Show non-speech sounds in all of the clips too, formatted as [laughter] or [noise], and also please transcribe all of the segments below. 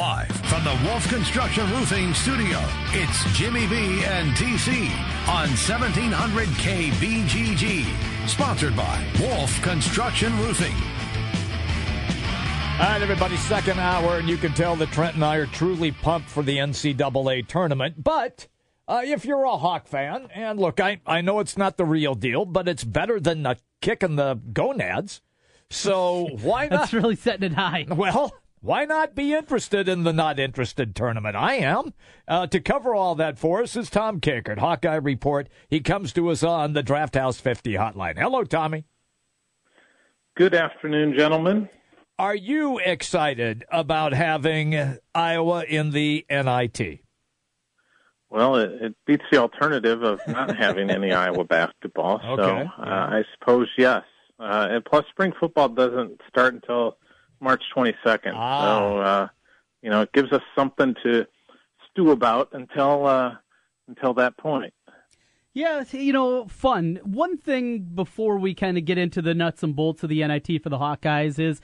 Live from the Wolf Construction Roofing Studio, it's Jimmy B and TC on 1700 KBGG. Sponsored by Wolf Construction Roofing. All right, everybody, second hour, and you can tell that Trent and I are truly pumped for the NCAA tournament. But uh, if you're a Hawk fan, and look, I, I know it's not the real deal, but it's better than a kick in the gonads. So why [laughs] not? That's really setting it high. Well, why not be interested in the not interested tournament? I am. Uh, to cover all that for us is Tom Kakert, Hawkeye Report. He comes to us on the Draft House 50 hotline. Hello, Tommy. Good afternoon, gentlemen. Are you excited about having Iowa in the NIT? Well, it, it beats the alternative of not [laughs] having any Iowa basketball. So Okay. uh, I suppose yes. Uh, and plus, spring football doesn't start until March 22nd. Ah. So, uh, you know, it gives us something to stew about until uh, until that point. Yeah, you know, fun. One thing before we kind of get into the nuts and bolts of the NIT for the Hawkeyes is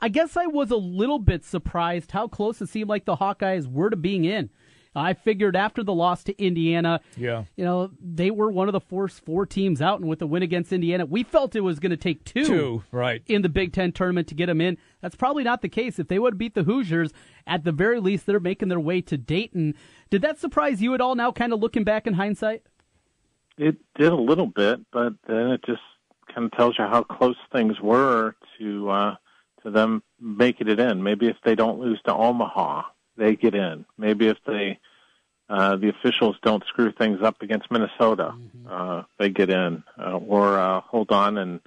I guess I was a little bit surprised how close it seemed like the Hawkeyes were to being in. I figured after the loss to Indiana, Yeah. you know, they were one of the first four teams out, and with the win against Indiana, we felt it was going to take two, Two, right. in the Big Ten tournament to get them in. That's probably not the case. If they would have beat the Hoosiers, at the very least, they're making their way to Dayton. Did that surprise you at all now, kind of looking back in hindsight? It did a little bit, but then it just kind of tells you how close things were to uh, to them making it in. Maybe if they don't lose to Omaha, they get in. Maybe if they uh, the officials don't screw things up against Minnesota, uh, they get in. Uh, or uh, hold on and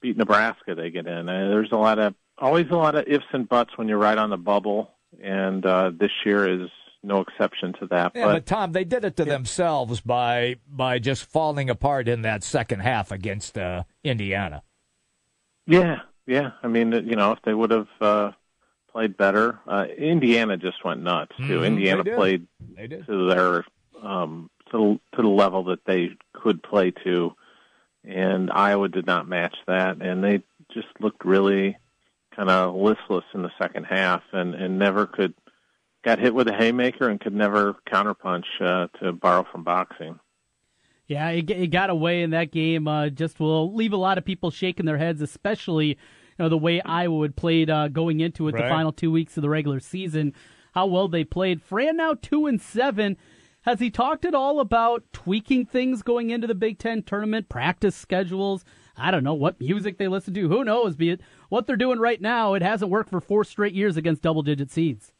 beat Nebraska, they get in. Uh, there's a lot of always a lot of ifs and buts when you're right on the bubble, and uh, this year is no exception to that. Yeah, but, Tom, they did it to themselves by by just falling apart in that second half against uh, Indiana. Yeah, yeah. I mean, you know, if they would have uh, played better, uh, Indiana just went nuts too. Mhm, Indiana they played They to their um, to the, to the level that they could play to, and Iowa did not match that, and they just looked really kind of listless in the second half, and and never could got hit with a haymaker and could never counterpunch uh, to borrow from boxing. Yeah, it, it got away in that game. Uh, just will leave a lot of people shaking their heads, especially you know the way Iowa had played uh, going into it Right. the final two weeks of the regular season. How well they played. Fran now two and seven. Has he talked at all about tweaking things going into the Big Ten tournament, practice schedules? I don't know what music they listen to. Who knows? Be it what they're doing right now. It hasn't worked for four straight years against double-digit seeds.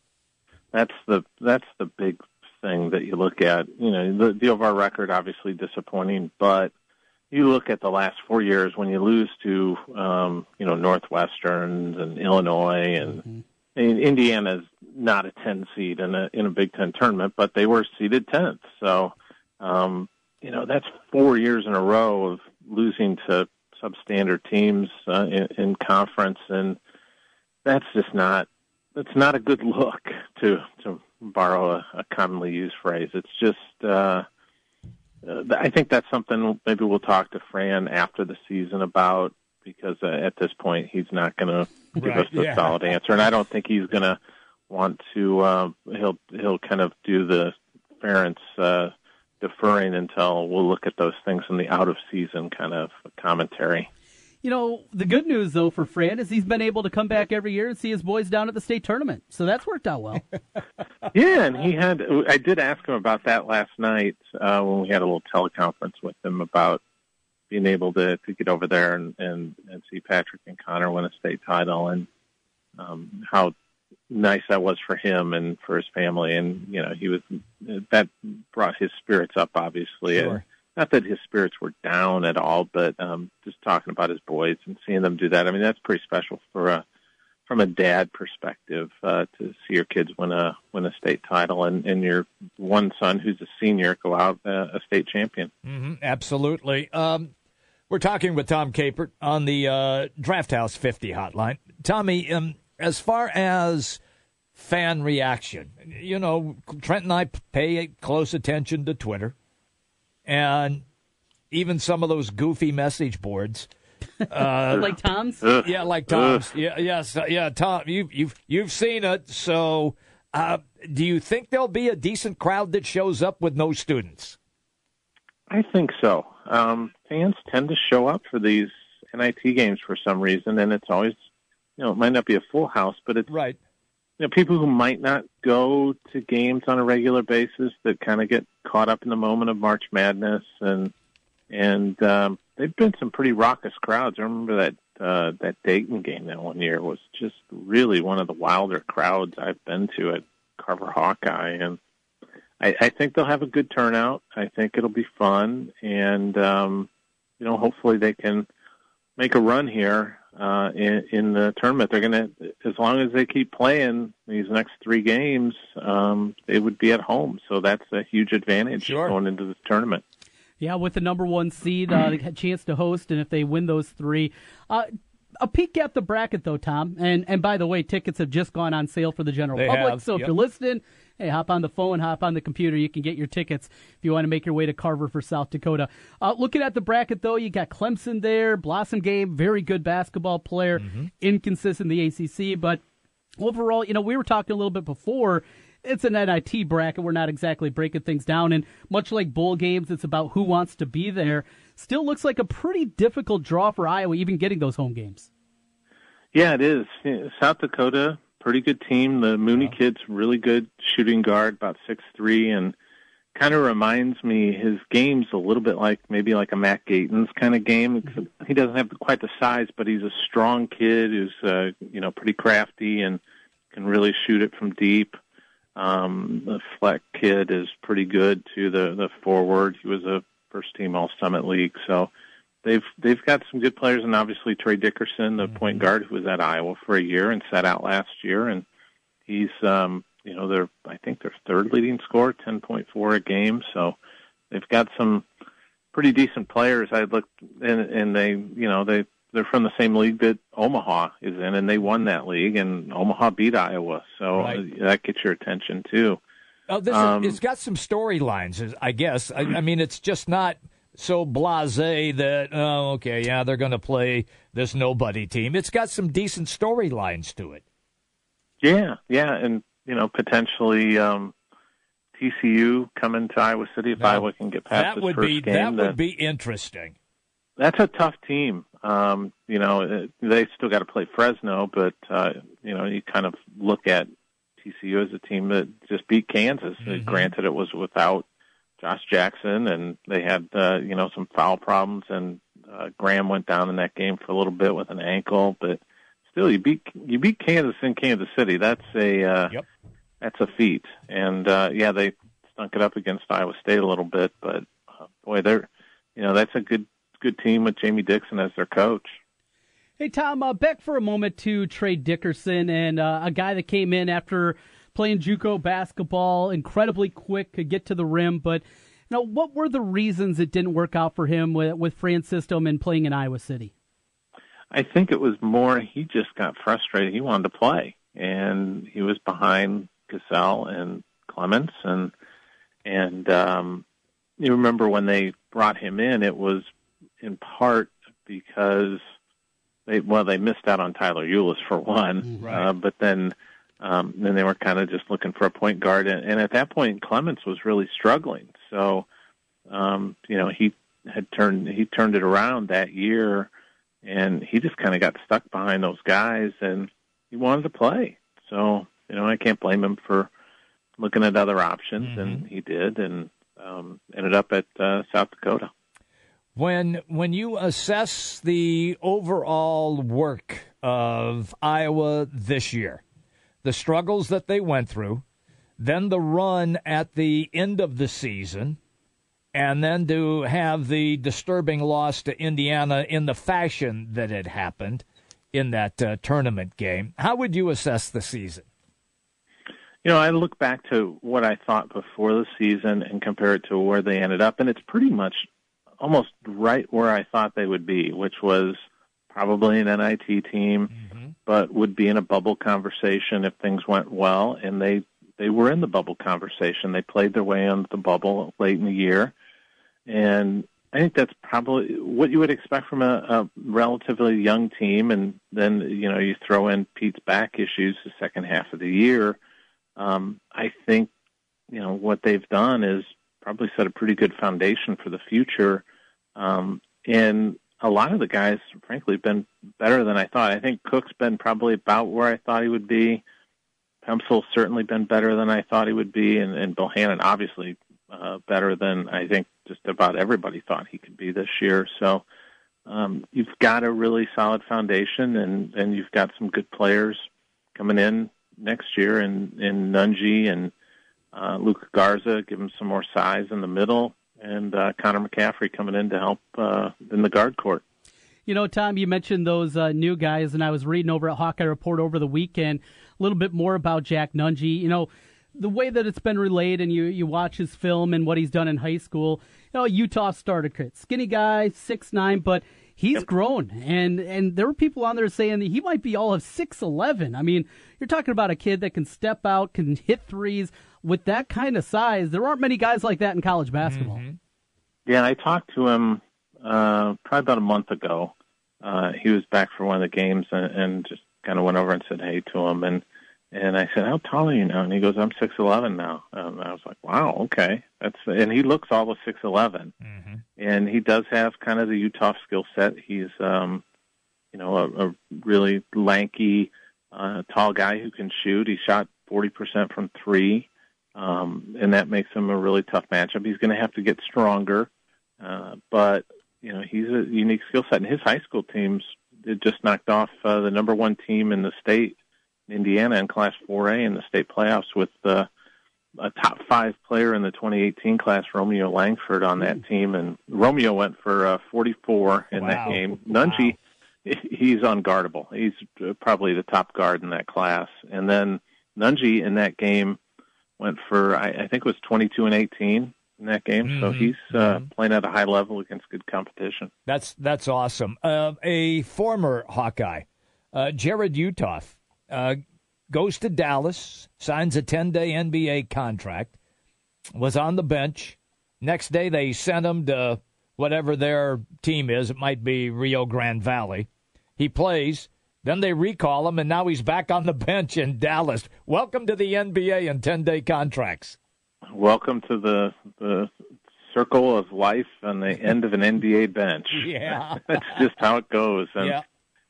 That's the that's the big thing that you look at. You know, the, the overall record obviously disappointing, but you look at the last four years when you lose to um, you know Northwesterns and Illinois and mean, Indiana's not a ten seed in a in a Big Ten tournament, but they were seeded tenth. So um, you know that's four years in a row of losing to substandard teams uh, in, in conference, and that's just not it's not a good look to to borrow a, a commonly used phrase. It's just uh, I think that's something maybe we'll talk to Fran after the season about because uh, at this point he's not going to give us a yeah. solid answer, and I don't think he's going to want to. Uh, he'll he'll kind of do the Ferentz uh, deferring until we'll look at those things in the out of season kind of commentary. You know, the good news though for Fran is he's been able to come back every year and see his boys down at the state tournament. So that's worked out well. [laughs] Yeah, and he had. I did ask him about that last night uh, when we had a little teleconference with him about being able to to get over there and and, and see Patrick and Connor win a state title, and um, how nice that was for him and for his family. And you know, he was that brought his spirits up, obviously. Sure. Not that his spirits were down at all, but um, just talking about his boys and seeing them do that. I mean, that's pretty special for a from a dad perspective uh, to see your kids win a win a state title and and your one son who's a senior go out uh, a state champion. hmm absolutely. Um, we're talking with Tom Kakert on the uh, Draft House 50 hotline. Tommy, um, as far as fan reaction, you know, Trent and I pay close attention to Twitter and even some of those goofy message boards. Uh, like Tom's. yeah, like Tom's. Yeah, yes, uh, yeah, Tom. You've you've you've seen it. So, Uh, do you think there'll be a decent crowd that shows up with no students? I think so. Um, fans tend to show up for these NIT games for some reason, and it's always, you know, it might not be a full house, but it's right. You know, people who might not go to games on a regular basis that kind of get caught up in the moment of March Madness, and and um, they've been some pretty raucous crowds. I remember that uh, that Dayton game that one year was just really one of the wilder crowds I've been to at Carver Hawkeye, and I, I think they'll have a good turnout. I think it'll be fun, and um, you know, hopefully they can make a run here uh, in, in the tournament. They're going to, as long as they keep playing these next three games, um, they would be at home. So that's a huge advantage sure. going into this tournament. Yeah, with the number one seed, uh, a chance to host, and if they win those three, uh, a peek at the bracket though, Tom. And and by the way, tickets have just gone on sale for the general they public. Have. So if you're listening, hey, hop on the phone, hop on the computer. You can get your tickets if you want to make your way to Carver for South Dakota. Uh, looking at the bracket though, you got Clemson there, Blossomgame, very good basketball player, mm-hmm. inconsistent in the ACC, but overall, you know, we were talking a little bit before it's an NIT bracket. We're not exactly breaking things down. And much like bowl games, it's about who wants to be there. Still looks like a pretty difficult draw for Iowa, even getting those home games. Yeah, it is. South Dakota, pretty good team. The Mooney yeah. kid's really good shooting guard, about six three, and kind of reminds me his game's a little bit like maybe like a Matt Gatens kind of game. Mm-hmm. He doesn't have quite the size, but he's a strong kid who's uh, you know pretty crafty and can really shoot it from deep. Um, the Fleck kid is pretty good too. The the forward, he was a first team All Summit League, so they've they've got some good players, and obviously Trey Dickerson, the mm-hmm. point guard who was at Iowa for a year and sat out last year, and he's um, you know they're I think their third leading scorer, ten point four a game, so they've got some pretty decent players. I looked and and they you know they they're from the same league that Omaha is in, and they won that league, and Omaha beat Iowa, so right. that gets your attention too. Oh, this um, is, it's got some storylines, I guess. I, I, mean, it's just not so blasé that oh, okay, yeah, they're going to play this nobody team. It's got some decent storylines to it. Yeah, yeah, and you know, potentially um, TCU coming to Iowa City if now, Iowa can get past that would first be game. that would be interesting. That's a tough team. Um, you know, they still got to play Fresno, but uh, you know, you kind of look at TCU as a team that just beat Kansas. Mm-hmm. Granted, it was without Josh Jackson, and they had uh, you know some foul problems, and uh, Graham went down in that game for a little bit with an ankle, but still, you beat you beat Kansas in Kansas City. That's a uh, yep. that's a feat, and uh, yeah, they stunk it up against Iowa State a little bit, but uh, boy, they're you know that's a good good team with Jamie Dixon as their coach. Hey, Tom, uh, back for a moment to Trey Dickerson and uh, a guy that came in after playing JUCO basketball, incredibly quick, could get to the rim. But you know, what were the reasons it didn't work out for him with, with Fran System and playing in Iowa City? I think it was more he just got frustrated. He wanted to play, and he was behind Gesell and Clemmons, and and um, you remember when they brought him in, it was in part because they well they missed out on Tyler Ulis for one, mm-hmm. right. uh, but then um, then they were kind of just looking for a point guard, and, and at that point Clemmons was really struggling. So um, you know he had turned he turned it around that year, and he just kind of got stuck behind those guys, and he wanted to play. So you know I can't blame him for looking at other options, mm-hmm. and he did, and um, ended up at uh, South Dakota. When when you assess the overall work of Iowa this year, the struggles that they went through, then the run at the end of the season, and then to have the disturbing loss to Indiana in the fashion that it happened in that uh, tournament game, how would you assess the season? You know, I look back to what I thought before the season and compare it to where they ended up, and it's pretty much almost right where I thought they would be, which was probably an NIT team, mm-hmm. But would be in a bubble conversation if things went well. And they they were in the bubble conversation. They played their way into the bubble late in the year, and I think that's probably what you would expect from a, a relatively young team. And then you know you throw in Pete's back issues the second half of the year. um, I think you know what they've done is probably set a pretty good foundation for the future. Um, and a lot of the guys, frankly, have been better than I thought. I think Cook's been probably about where I thought he would be. Pemsl's certainly been better than I thought he would be, and, and Bohannon obviously uh, better than I think just about everybody thought he could be this year. So um, you've got a really solid foundation, and and you've got some good players coming in next year, and in Nunge and uh, Luka Garza, give him some more size in the middle, and uh, Connor McCaffrey coming in to help uh, in the guard court. You know, Tom, you mentioned those uh, new guys, and I was reading over at Hawkeye Report over the weekend a little bit more about Jack Nunge. You know, the way that it's been relayed, and you you watch his film and what he's done in high school. You know, Utah starter kid, skinny guy, six nine, but he's yep. grown, and and there were people on there saying that he might be all of six eleven. I mean, you're talking about a kid that can step out, can hit threes with that kind of size. There aren't many guys like that in college basketball. Mm-hmm. Yeah, I talked to him uh, probably about a month ago. Uh, he was back for one of the games and, and just kind of went over and said hey to him and and I said, "How tall are you now?" And he goes, "I'm six eleven now." And I was like, "Wow, okay, that's." And he looks all of six eleven, mm-hmm. and he does have kind of the Uthoff skill set. He's, um, you know, a, a really lanky, uh, tall guy who can shoot. He shot forty percent from three, um, and that makes him a really tough matchup. He's going to have to get stronger, uh, but you know, he's a unique skill set. And his high school teams it just knocked off uh, the number one team in the state Indiana in Class 4A in the state playoffs with uh, a top five player in the 2018 class, Romeo Langford, on that team, and Romeo went for uh, 44 in wow. that game. Nunge, wow. [laughs] he's unguardable. He's uh, probably the top guard in that class, and then Nunge in that game went for I, I think it was 22 and 18 in that game. Mm-hmm. So he's uh, mm-hmm. playing at a high level against good competition. That's that's awesome. Uh, a former Hawkeye, uh, Jarrod Uthoff, uh, goes to Dallas, signs a 10 day NBA contract, was on the bench. Next day, they sent him to whatever their team is. It might be Rio Grande Valley. He plays. Then they recall him, and now he's back on the [laughs] bench in Dallas. Welcome to the NBA and 10 day contracts. Welcome to the, the circle of life and the [laughs] end of an NBA bench. Yeah. [laughs] That's just how it goes. And yeah.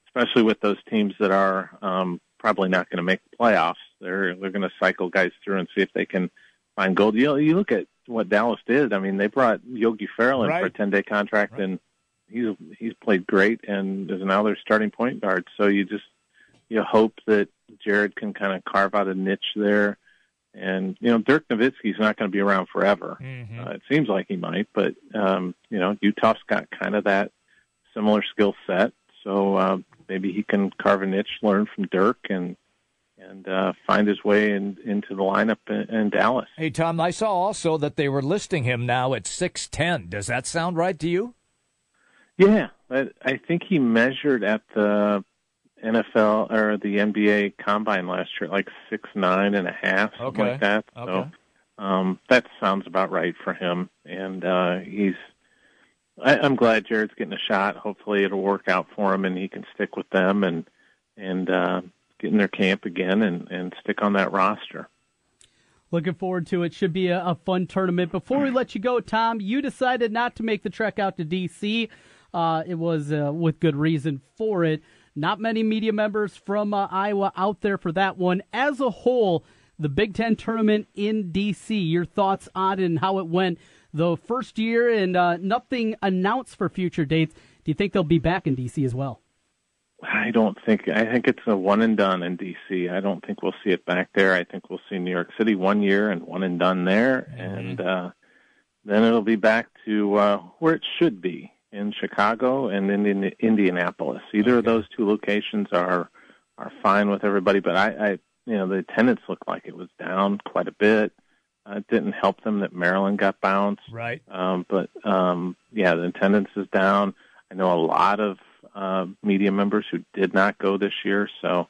especially with those teams that are um, probably not going to make the playoffs. They're they're going to cycle guys through and see if they can find gold. You know, you look at what Dallas did. I mean, they brought Yogi Ferrell in right. for a ten day contract, right. and he's he's played great and is now their starting point guard. So you just you hope that Jarrod can kind of carve out a niche there. And you know, Dirk Nowitzki's not going to be around forever. Mm-hmm. Uh, it seems like he might, but um, you know, Uthoff's got kind of that similar skill set. So uh, maybe he can carve a niche, learn from Dirk, and and uh, find his way in, into the lineup in, in, Dallas. Hey Tom, I saw also that they were listing him now at six ten. Does that sound right to you? Yeah, I, I think he measured at the NFL or the NBA Combine last year, like six nine and a half, something okay. like that. Okay. So um, that sounds about right for him, and uh, he's I, I'm glad Jarrod's getting a shot. Hopefully, it'll work out for him, and he can stick with them and and uh, get in their camp again and and stick on that roster. Looking forward to it. Should be a, a fun tournament. Before we let you go, Tom, you decided not to make the trek out to D.C. Uh, it was uh, with good reason for it. Not many media members from uh, Iowa out there for that one. As a whole, the Big Ten tournament in D.C. Your thoughts on it and how it went the first year and uh, nothing announced for future dates. Do you think they'll be back in D.C. as well? I don't think. I think it's a one and done in D.C. I don't think we'll see it back there. I think we'll see New York City one year and one and done there, mm-hmm. and uh, then it'll be back to uh, where it should be in Chicago and in Indianapolis. Either okay. of those two locations are are fine with everybody, but I, I, you know, the attendance looked like it was down quite a bit. Uh, it didn't help them that Maryland got bounced. Right. Um, but um, yeah, the attendance is down. I know a lot of uh, media members who did not go this year. So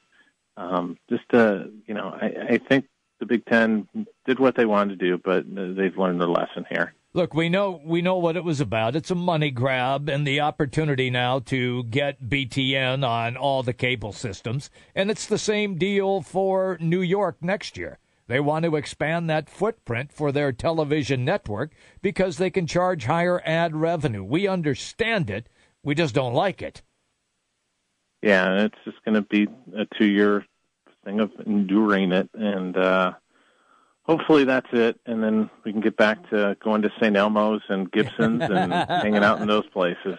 um, just uh, you know, I, I think the Big Ten did what they wanted to do, but they've learned their lesson here. Look, we know we know what it was about. It's a money grab and the opportunity now to get BTN on all the cable systems, and it's the same deal for New York next year. They want to expand that footprint for their television network because they can charge higher ad revenue. We understand it. We just don't like it. Yeah, it's just going to be a two-year thing of enduring it, and uh, hopefully that's it. And then we can get back to going to St. Elmo's and Gibson's [laughs] and hanging out in those places.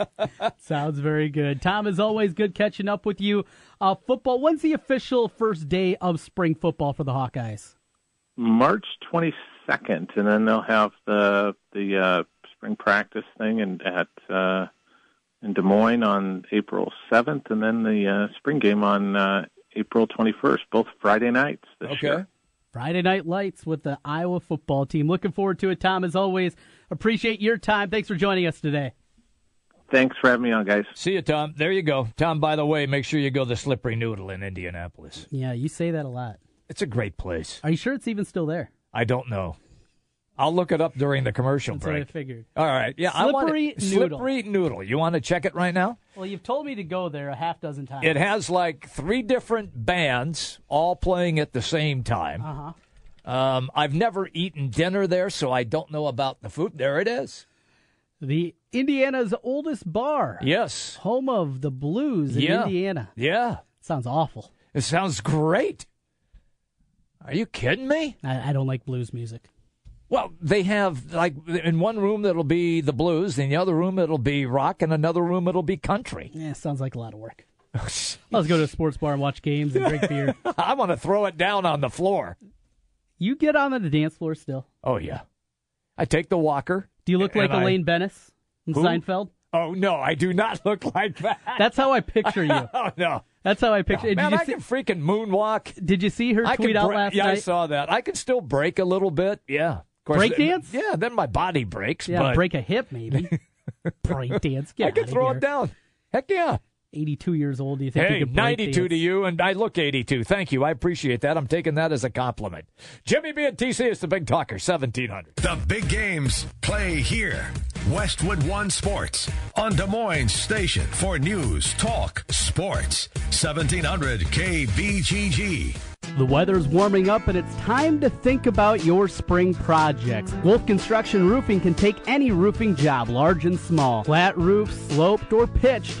[laughs] Sounds very good. Tom, is always, good catching up with you. Uh, football. When's the official first day of spring football for the Hawkeyes? March 22nd, and then they'll have the the uh, spring practice thing and at uh, in Des Moines on April 7th, and then the uh, spring game on uh, April 21st, both Friday nights this Okay. year. Friday Night Lights with the Iowa football team. Looking forward to it, Tom. As always, appreciate your time. Thanks for joining us today. Thanks for having me on, guys. See you, Tom. There you go. Tom, by the way, make sure you go to Slippery Noodle in Indianapolis. Yeah, you say that a lot. It's a great place. Are you sure it's even still there? I don't know. I'll look it up during the commercial That's what I figured. All right. Yeah, I Slippery want Noodle. Slippery Noodle. You want to check it right now? Well, you've told me to go there a half dozen times. It has like three different bands all playing at the same time. Uh huh. Um, I've never eaten dinner there, so I don't know about the food. There it is. The Indiana's oldest bar. Yes. Home of the blues in Yeah. Indiana. Yeah. Sounds awful. It sounds great. Are you kidding me? I, I don't like blues music. Well, they have like in one room it'll be the blues, in the other room it'll be rock, and another room it'll be country. Yeah, sounds like a lot of work. [laughs] Let's go to a sports bar and watch games and drink beer. [laughs] I want to throw it down on the floor. You get on the dance floor still. Oh yeah, I take the walker. Do you look like And I- Elaine Benes in Who? Seinfeld? Oh no, I do not [laughs] look like that. That's how I picture you. oh no, That's how I picture. did, man, you I see, can freaking moonwalk. did you see her I tweet can out bra- last yeah, I saw that. I can still break a little bit. Yeah, of course. Break dance? Yeah, then my body breaks. Yeah, but break a hip maybe. [laughs] break dance. Get I can outta throw here. it down. Heck yeah. 82 years old. Do you think Hey, you could break 92 dance? to you, and I look 82. Thank you. I appreciate that. I'm taking that as a compliment. Jimmy B and TC is the big talker, 1700. The big games play here. Westwood One Sports on Des Moines Station for news, talk, sports. 1700 KBGG. The weather's warming up and it's time to think about your spring projects. Wolf Construction Roofing can take any roofing job, large and small. Flat roofs, sloped, or pitched.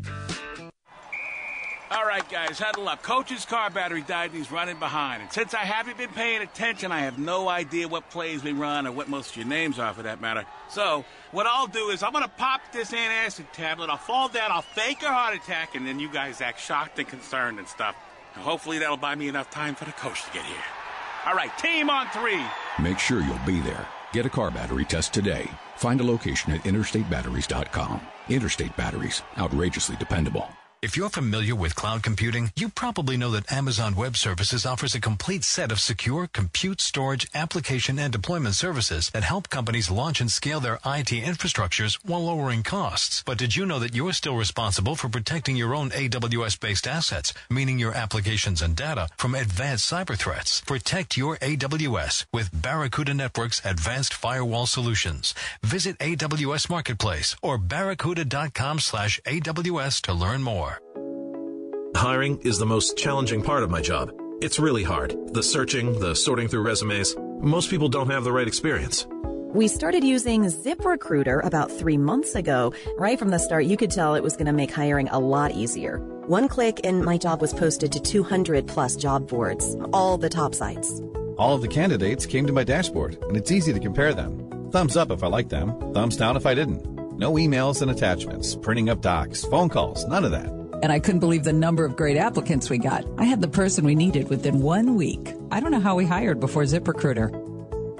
Right, guys, huddle up. Coach's car battery died and he's running behind. And since I haven't been paying attention, I have no idea what plays we run or what most of your names are for that matter. So, what I'll do is I'm going to pop this antacid tablet, I'll fall down, I'll fake a heart attack, and then you guys act shocked and concerned and stuff. And hopefully that'll buy me enough time for the coach to get here. All right, team on three. Make sure you'll be there. Get a car battery test today. Find a location at interstatebatteries.com. Interstate Batteries, outrageously dependable. If you're familiar with cloud computing, you probably know that Amazon Web Services offers a complete set of secure compute, storage, application, and deployment services that help companies launch and scale their IT infrastructures while lowering costs. But did you know that you're still responsible for protecting your own AWS-based assets, meaning your applications and data, from advanced cyber threats? Protect your AWS with Barracuda Network's advanced firewall solutions. Visit AWS Marketplace or barracuda.com slash AWS to learn more. Hiring is the most challenging part of my job. It's really hard. The searching, the sorting through resumes. Most people don't have the right experience. We started using ZipRecruiter about three months ago. Right from the start, you could tell it was going to make hiring a lot easier. One click and my job was posted to 200 plus job boards, all the top sites. All of the candidates came to my dashboard, and it's easy to compare them. Thumbs up if I liked them, thumbs down if I didn't. No emails and attachments, printing up docs, phone calls, none of that. And I couldn't believe the number of great applicants we got. I had the person we needed within one week. I don't know how we hired before ZipRecruiter.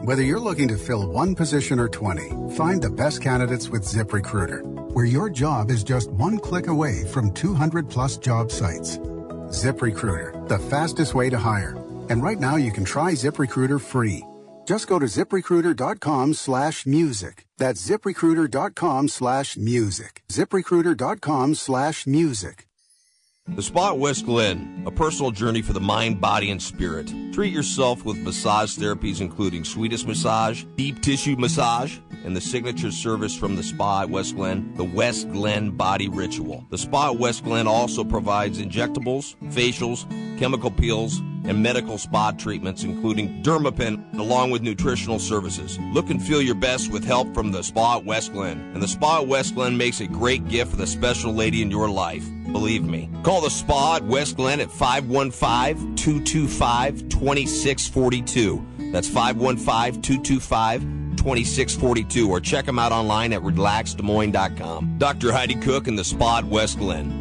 Whether you're looking to fill one position or 20, find the best candidates with ZipRecruiter, where your job is just one click away from 200 plus job sites. ZipRecruiter, the fastest way to hire. And right now you can try ZipRecruiter free. Just go to ziprecruiter.com slash music. That's ziprecruiter.com slash music. ziprecruiter.com slash music. The Spa at West Glen, a personal journey for the mind, body, and spirit. Treat yourself with massage therapies including Swedish massage, deep tissue massage, and the signature service from the Spa at West Glen, the West Glen Body Ritual. The Spa at West Glen also provides injectables, facials, chemical peels, and medical spa treatments, including Dermapen, along with nutritional services. Look and feel your best with help from the Spa at West Glen. And the Spa at West Glen makes a great gift for the special lady in your life. Believe me. Call the Spa at West Glen at 515 225 2642. That's 515 225 2642 or check them out online at relaxdesmoines.com. Dr. Heidi Cook and the Spa at West Glen.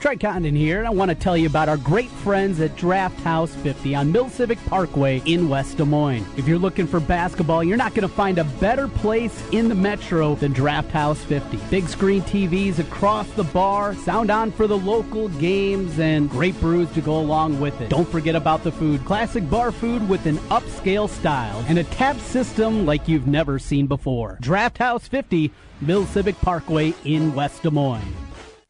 Trey Condon here, and I want to tell you about our great friends at Draft House 50 on Mill Civic Parkway in West Des Moines. If you're looking for basketball, you're not going to find a better place in the metro than Draft House 50. Big screen TVs across the bar, sound on for the local games, and great brews to go along with it. Don't forget about the food. Classic bar food with an upscale style and a tap system like you've never seen before. Draft House 50, Mill Civic Parkway in West Des Moines.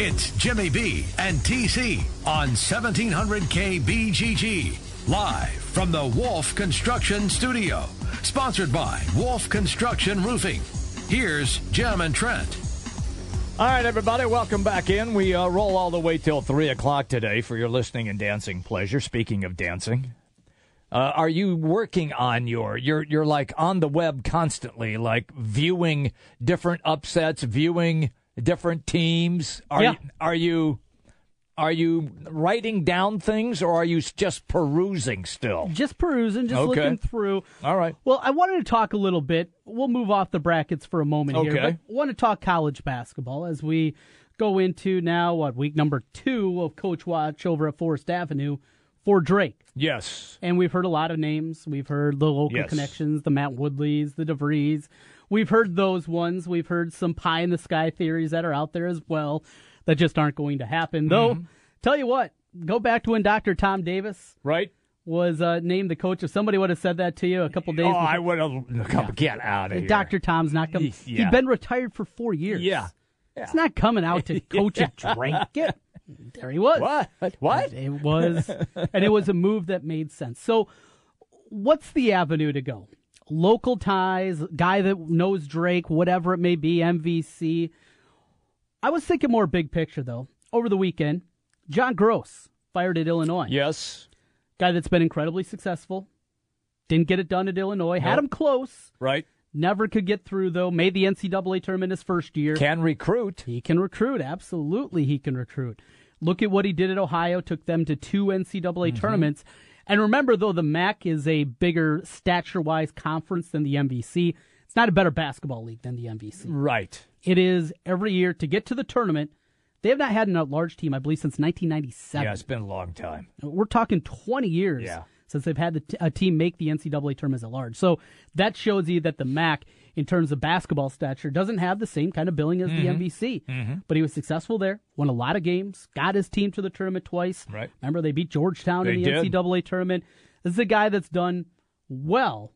It's Jimmy B and TC on 1700 KBGG. Live from the Wolf Construction Studio. Sponsored by Wolf Construction Roofing. Here's Jim and Trent. All right, everybody, welcome back in. We uh, roll all the way till 3 o'clock today for your listening and dancing pleasure. Speaking of dancing, uh, are you working on your you're you're like on the web constantly, like viewing different upsets, viewing different teams? Are Yeah. you, are you are you writing down things or are you just perusing still? Just perusing, just Okay. looking through. All right. Well, I wanted to talk a little bit. We'll move off the brackets for a moment here. But I want to talk college basketball as we go into now, what, week number two of Coach Watch over at Forest Avenue for Drake. Yes. And we've heard a lot of names. We've heard the local Yes. connections, the Matt Woodleys, the DeVries. We've heard those ones. We've heard some pie in the sky theories that are out there as well that just aren't going to happen. Though, Mm-hmm. tell you what, go back to when Dr. Tom Davis right was uh, named the coach. If somebody would have said that to you a couple days Oh, before, I would have get out of here. Dr. Tom's not coming. Yeah. He'd been retired for four years. Yeah. He's not coming out to [laughs] coach a drink. Get- There he was. What? What? It was, and it was a move that made sense. So, what's the avenue to go? Local ties, guy that knows Drake, whatever it may be, MVC. I was thinking more big picture though. Over the weekend, John Groce fired at Illinois. Yes. Guy that's been incredibly successful. Didn't get it done at Illinois. Had Nope. him close. Right. Never could get through though. Made the NCAA tournament his first year. Can recruit. He can recruit. Absolutely, he can recruit. Look at what he did at Ohio. Took them to two NCAA Mm-hmm. tournaments. And remember, though, the MAC is a bigger stature-wise conference than the MVC. It's not a better basketball league than the MVC. Right. It is every year to get to the tournament. They have not had a large team, I believe, since 1997. Yeah, it's been a long time. We're talking 20 years Yeah. since they've had the t- a team make the NCAA tournament at large. So that shows you that the MAC, in terms of basketball stature, doesn't have the same kind of billing as Mhm. the MVC. Mhm. But he was successful there, won a lot of games, got his team to the tournament twice. Right. Remember, they beat Georgetown in the did. NCAA tournament. This is a guy that's done well.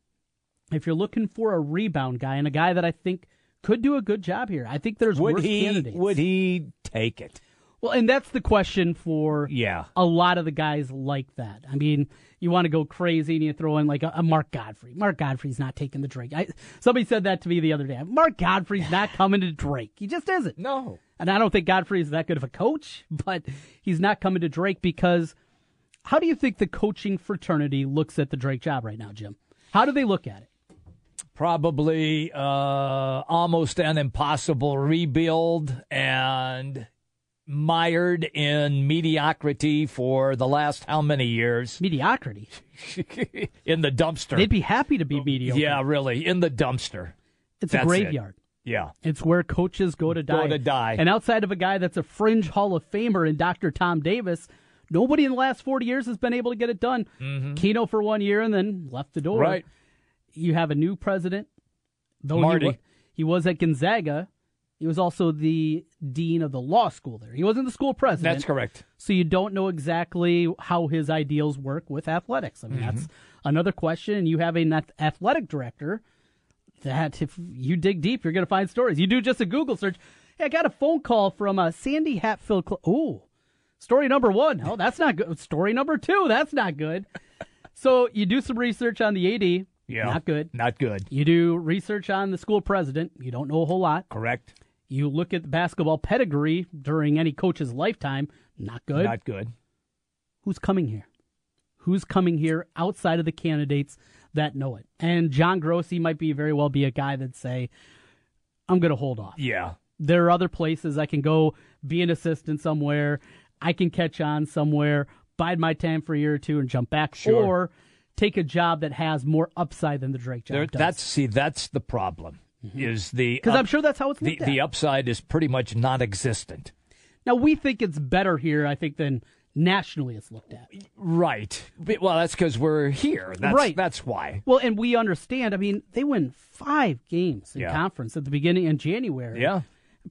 If you're looking for a rebound guy and a guy that I think could do a good job here, I think there's Would worse he? candidates. Would he take it? Well, and that's the question for Yeah. a lot of the guys like that. I mean, you want to go crazy and you throw in like a, a Mark Gottfried. Mark Gottfried's not taking the Drake. I, somebody said that to me the other day. Mark Gottfried's not [laughs] coming to Drake. He just isn't. No. And I don't think Gottfried is that good of a coach, but he's not coming to Drake because how do you think the coaching fraternity looks at the Drake job right now, Jim? How do they look at it? Probably uh, almost an impossible rebuild and mired in mediocrity for the last how many years? Mediocrity? [laughs] in the dumpster. They'd be happy to be mediocre. Yeah, really. In the dumpster. It's That's a it. graveyard. Yeah. It's where coaches go to die. Go to die. And outside of a guy that's a fringe Hall of Famer in Dr. Tom Davis, nobody in the last 40 years has been able to get it done. Mhm. Keno for one year and then left the door. Right. You have a new president. Though Marty. He, wa- he was at Gonzaga. He was also the dean of the law school there. He wasn't the school president. That's correct. So you don't know exactly how his ideals work with athletics. I mean, that's Mm-hmm. another question. And you have an athletic director that if you dig deep, you're going to find stories. You do just a Google search. Hey, I got a phone call from uh, Sandy Hatfield. Cl- Ooh, story number one. Oh, that's not good. Story number two. That's not good. so you do some research on the AD. Yeah. Not good. Not good. You do research on the school president. You don't know a whole lot. Correct. You look at the basketball pedigree during any coach's lifetime. Not good. Not good. Who's coming here? Who's coming here outside of the candidates that know it? And John Groce might be very well be a guy that say, "I'm going to hold off." Yeah. There are other places I can go be an assistant somewhere. I can catch on somewhere, bide my time for a year or two, and jump back, Sure. or take a job that has more upside than the Drake job There, does. that's see, that's the problem. Mm-hmm. Is the because I'm sure that's how it's the, looked at. the upside is pretty much non-existent. Now we think it's better here, I think, than nationally it's looked at. Right. Well, that's because we're here. That's, Right. That's why. Well, and we understand. I mean, they win five games in Yeah. conference at the beginning in January. Yeah.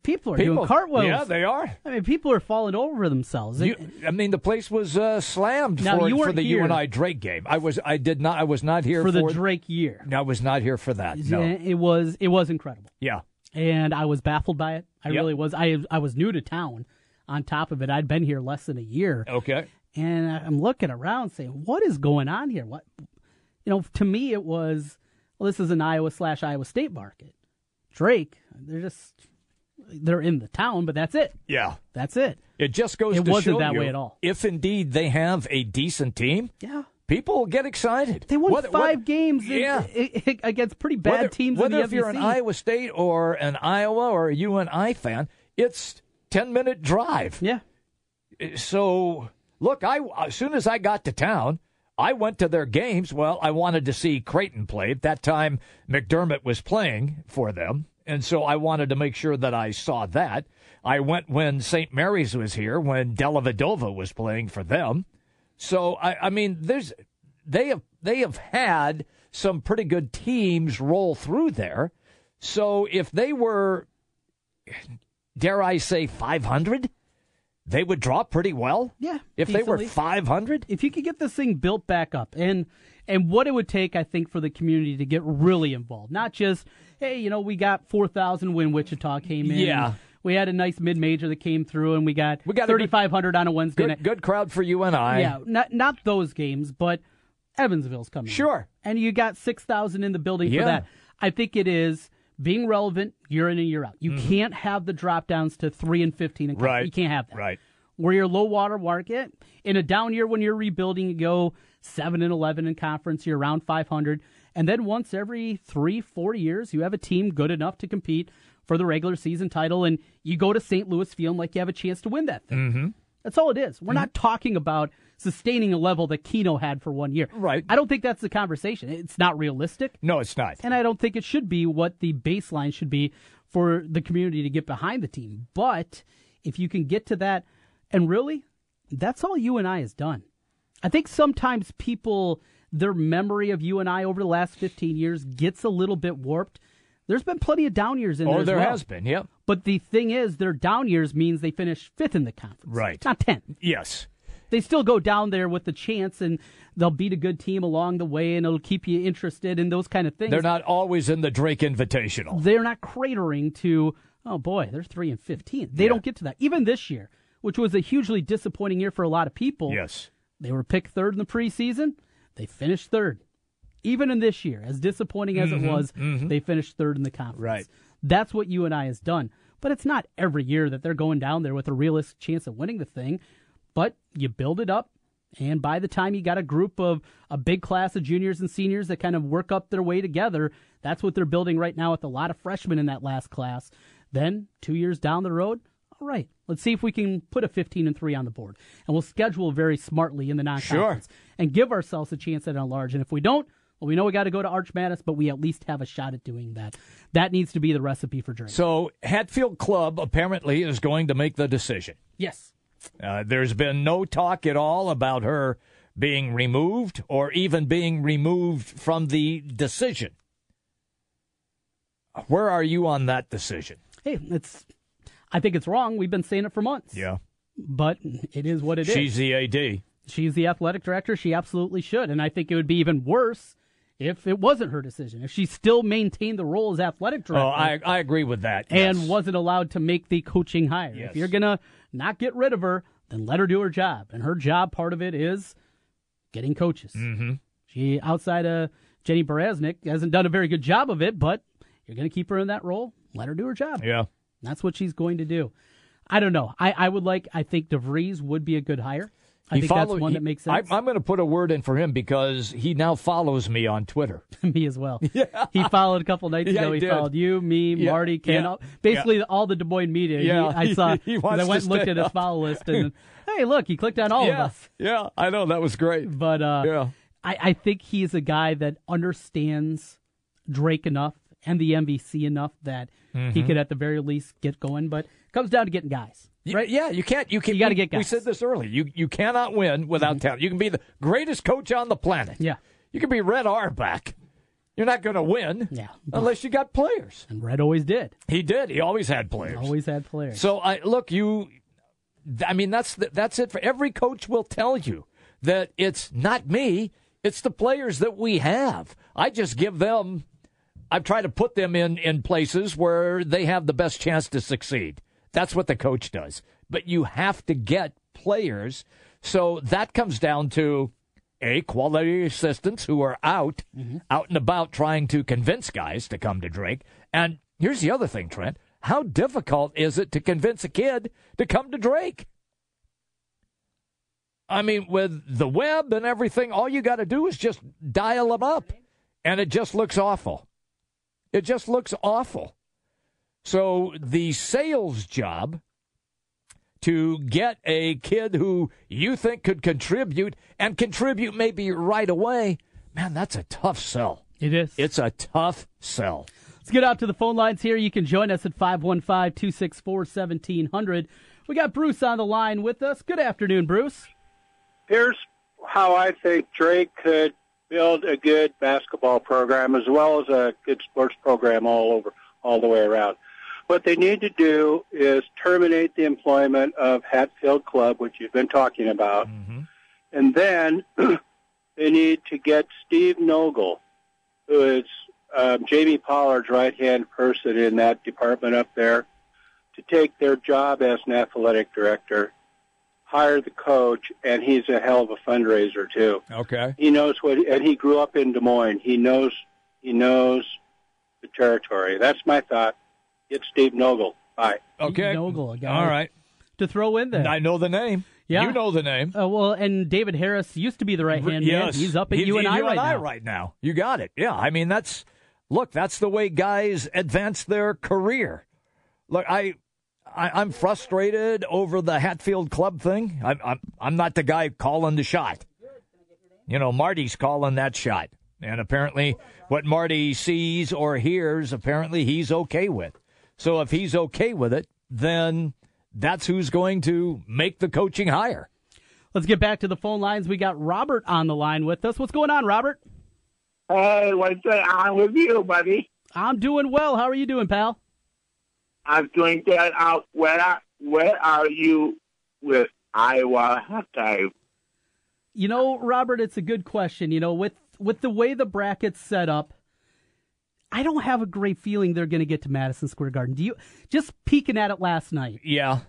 People are People- doing cartwheels. yeah, they are. I mean, people are falling over themselves. You, I mean, the place was uh, slammed Now, for, you for the here. UNI Drake game. I was. I did not. I was not here for for, the Drake year. I was not here for that. No. It was it was incredible, Yeah. and I was baffled by it. I Yep. really was. I I was new to town. On top of it, I'd been here less than a year. Okay. and I'm looking around saying, "What is going on here?" What, you know, to me it was, well, this is an Iowa slash Iowa State market. Drake, they're just they're in the town, but that's it. Yeah. That's it. It just goes It to wasn't show that you, way at all. If indeed they have a decent team, Yeah. people get excited. They won Whether- five whether- games Yeah. [laughs] against pretty bad whether, teams Whether in the if you're an Iowa State or an Iowa or a UNI fan, it's ten minute drive. Yeah. So look, I as soon as I got to town, I went to their games. Well, I wanted to see Creighton play. At that time, McDermott was playing for them, and so I wanted to make sure that I saw that. I went when St. Mary's was here, when Dellavedova was playing for them. So I, I mean, there's they have they have had some pretty good teams roll through there. So if they were, dare I say, five hundred, they would draw pretty well. Yeah, If they were 500? If you could get this thing built back up and and what it would take, I think, for the community to get really involved. Not just, hey, you know, we got 4,000 when Wichita came in. Yeah. We had a nice mid major that came through, and we got, We got 3,500 on a Wednesday Good, night. good crowd for you and I. Yeah, not not those games, but Evansville's coming. Sure. and you got six thousand in the building Yeah. for that. I think it is being relevant year in and year out. You can't have the drop downs to three and fifteen. In conference. Mm-hmm. Right. you can't have that. Right. Where your low water market in a down year when you're rebuilding, you go seven and eleven in conference. You're around five hundred, and then once every three four years, you have a team good enough to compete for the regular season title, and you go to St. Louis feeling like you have a chance to win that thing. Mm-hmm. That's all it is. We're not talking about sustaining a level that Keno had for one year. Right. I don't think that's the conversation. It's not realistic. No, it's not. And I don't think it should be what the baseline should be for the community to get behind the team. But if you can get to that, and really, that's all UNI has done. I think sometimes people, their memory of UNI over the last 15 years gets a little bit warped. There's been plenty of down years in oh, there. Oh, there well. has been, yep. But the thing is, their down years means they finish fifth in the conference. Right. Not 10 Yes. they still go down there with the chance and they'll beat a good team along the way and it'll keep you interested in those kind of things. They're not always in the Drake Invitational. They're not cratering to, oh boy, they're 3 and 15. They don't get to that. Even this year, which was a hugely disappointing year for a lot of people. Yes. They were picked third in the preseason. They finished third. Even in this year, as disappointing as Mhm, it was, mhm. they finished third in the conference. Right. That's what you and I has done. But it's not every year that they're going down there with a realistic chance of winning the thing. But you build it up, and by the time you got a group of a big class of juniors and seniors that kind of work up their way together, that's what they're building right now with a lot of freshmen in that last class. Then two years down the road, all right, let's see if we can put a 15 and three on the board, and we'll schedule very smartly in the non-conference and give ourselves a chance at a large. And if we don't, well, we know we got to go to Arch Madness, but we at least have a shot at doing that. That needs to be the recipe for Drake. So Hatfield Clubb apparently is going to make the decision. Yes. Uh, there's been no talk at all about her being removed or even being removed from the decision. Where are you on that decision? Hey, it's. I think it's wrong. We've been saying it for months. Yeah. But it is what it is. She's the AD. She's the athletic director. She absolutely should. And I think it would be even worse if it wasn't her decision. If she still maintained the role as athletic director. Oh, I, I agree with that. and yes. wasn't allowed to make the coaching hire. Yes. If you're going to not get rid of her, then let her do her job. And her job, part of it is getting coaches. Mm-hmm. She, outside of Jennie Baranczyk, hasn't done a very good job of it, but you're going to keep her in that role. Let her do her job. Yeah. That's what she's going to do. I don't know. I, I would like, I think DeVries would be a good hire. I He think follow- that's one he- that makes sense. I, I'm going to put a word in for him because he now follows me on Twitter. [laughs] me as well. [laughs] Yeah. He followed a couple nights Yeah, ago. he He, followed you, me, Yeah, Marty, Ken, yeah, basically all the Des Moines media. He- Yeah, I [laughs] saw. he wants I went and looked at his follow list, and hey, look, he clicked on all of us. Yeah, I know that was great. But uh, Yeah. I, I think he's a guy that understands Drake enough the MVC enough that he Mhm. could at the very least get going. But it comes down to getting guys. Right? Yeah, you can't. You can. You gotta get guys. Mm-hmm. said this early. You you cannot win without talent. You can be the greatest coach on the planet. Yeah. You can be Red Auerbach. You're not going to win. Yeah. Unless you got players. And Red always did. He did. He always had players. Always had players. So I look you. I mean that's the, that's it for every coach will tell you that it's not me. It's the players that we have. I just give them. I've tried to put them in in places where they have the best chance to succeed. That's what the coach does. But you have to get players. So that comes down to a quality assistants who are out, mm-hmm. out and about trying to convince guys to come to Drake. And here's the other thing, Trent. How difficult is it to convince a kid to come to Drake? I mean, with the web and everything, all you got to do is just dial them up, and it just looks awful. It just looks awful. So the sales job to get a kid who you think could contribute and contribute maybe right away, man, that's a tough sell. It is. It's a tough sell. Let's get out to the phone lines here. You can join us at 515 264 1700. We got Bruce on the line with us. Good afternoon, Bruce. Here's how I think Drake could build a good basketball program as well as a good sports program all over, all the way around. What they need to do is terminate the employment of Hatfield Clubb, which you've been talking about, and then [clears throat] they need to get Steve Nogle, who is um, Jamie Pollard's right-hand person in that department up there, to take their job as an athletic director, hire the coach, and he's a hell of a fundraiser too. Okay. He knows what, and he grew up in Des Moines. He knows, he knows the territory. That's my thought. Get Steve Nogle. Bye. Okay. Nogle, All right. to throw in there. I know the name. Yeah. You know the name. Uh, well, and David Harris used to be the right hand man. Yes. He's up at He's UNI at right UNI now. right now. You got it. Yeah. I mean, that's look. That's the way guys advance their career. Look, I, I I'm frustrated over the Hatfield Clubb thing. I'm I'm I'm not the guy calling the shot. You know, Marty's calling that shot, and apparently, what Marty sees or hears, apparently he's okay with. So if he's okay with it, then that's who's going to make the coaching hire. Let's get back to the phone lines. We got Robert on the line with us. What's going on, Robert? Hey, what's going on with you, buddy? I'm doing well. How are you doing, pal? I'm doing good. out. where are, where are you with Iowa halftime? You know, Robert, it's a good question. You know, with with the way the bracket's set up, I don't have a great feeling they're going to get to Madison Square Garden. Do you? Just peeking at it last night. Yeah.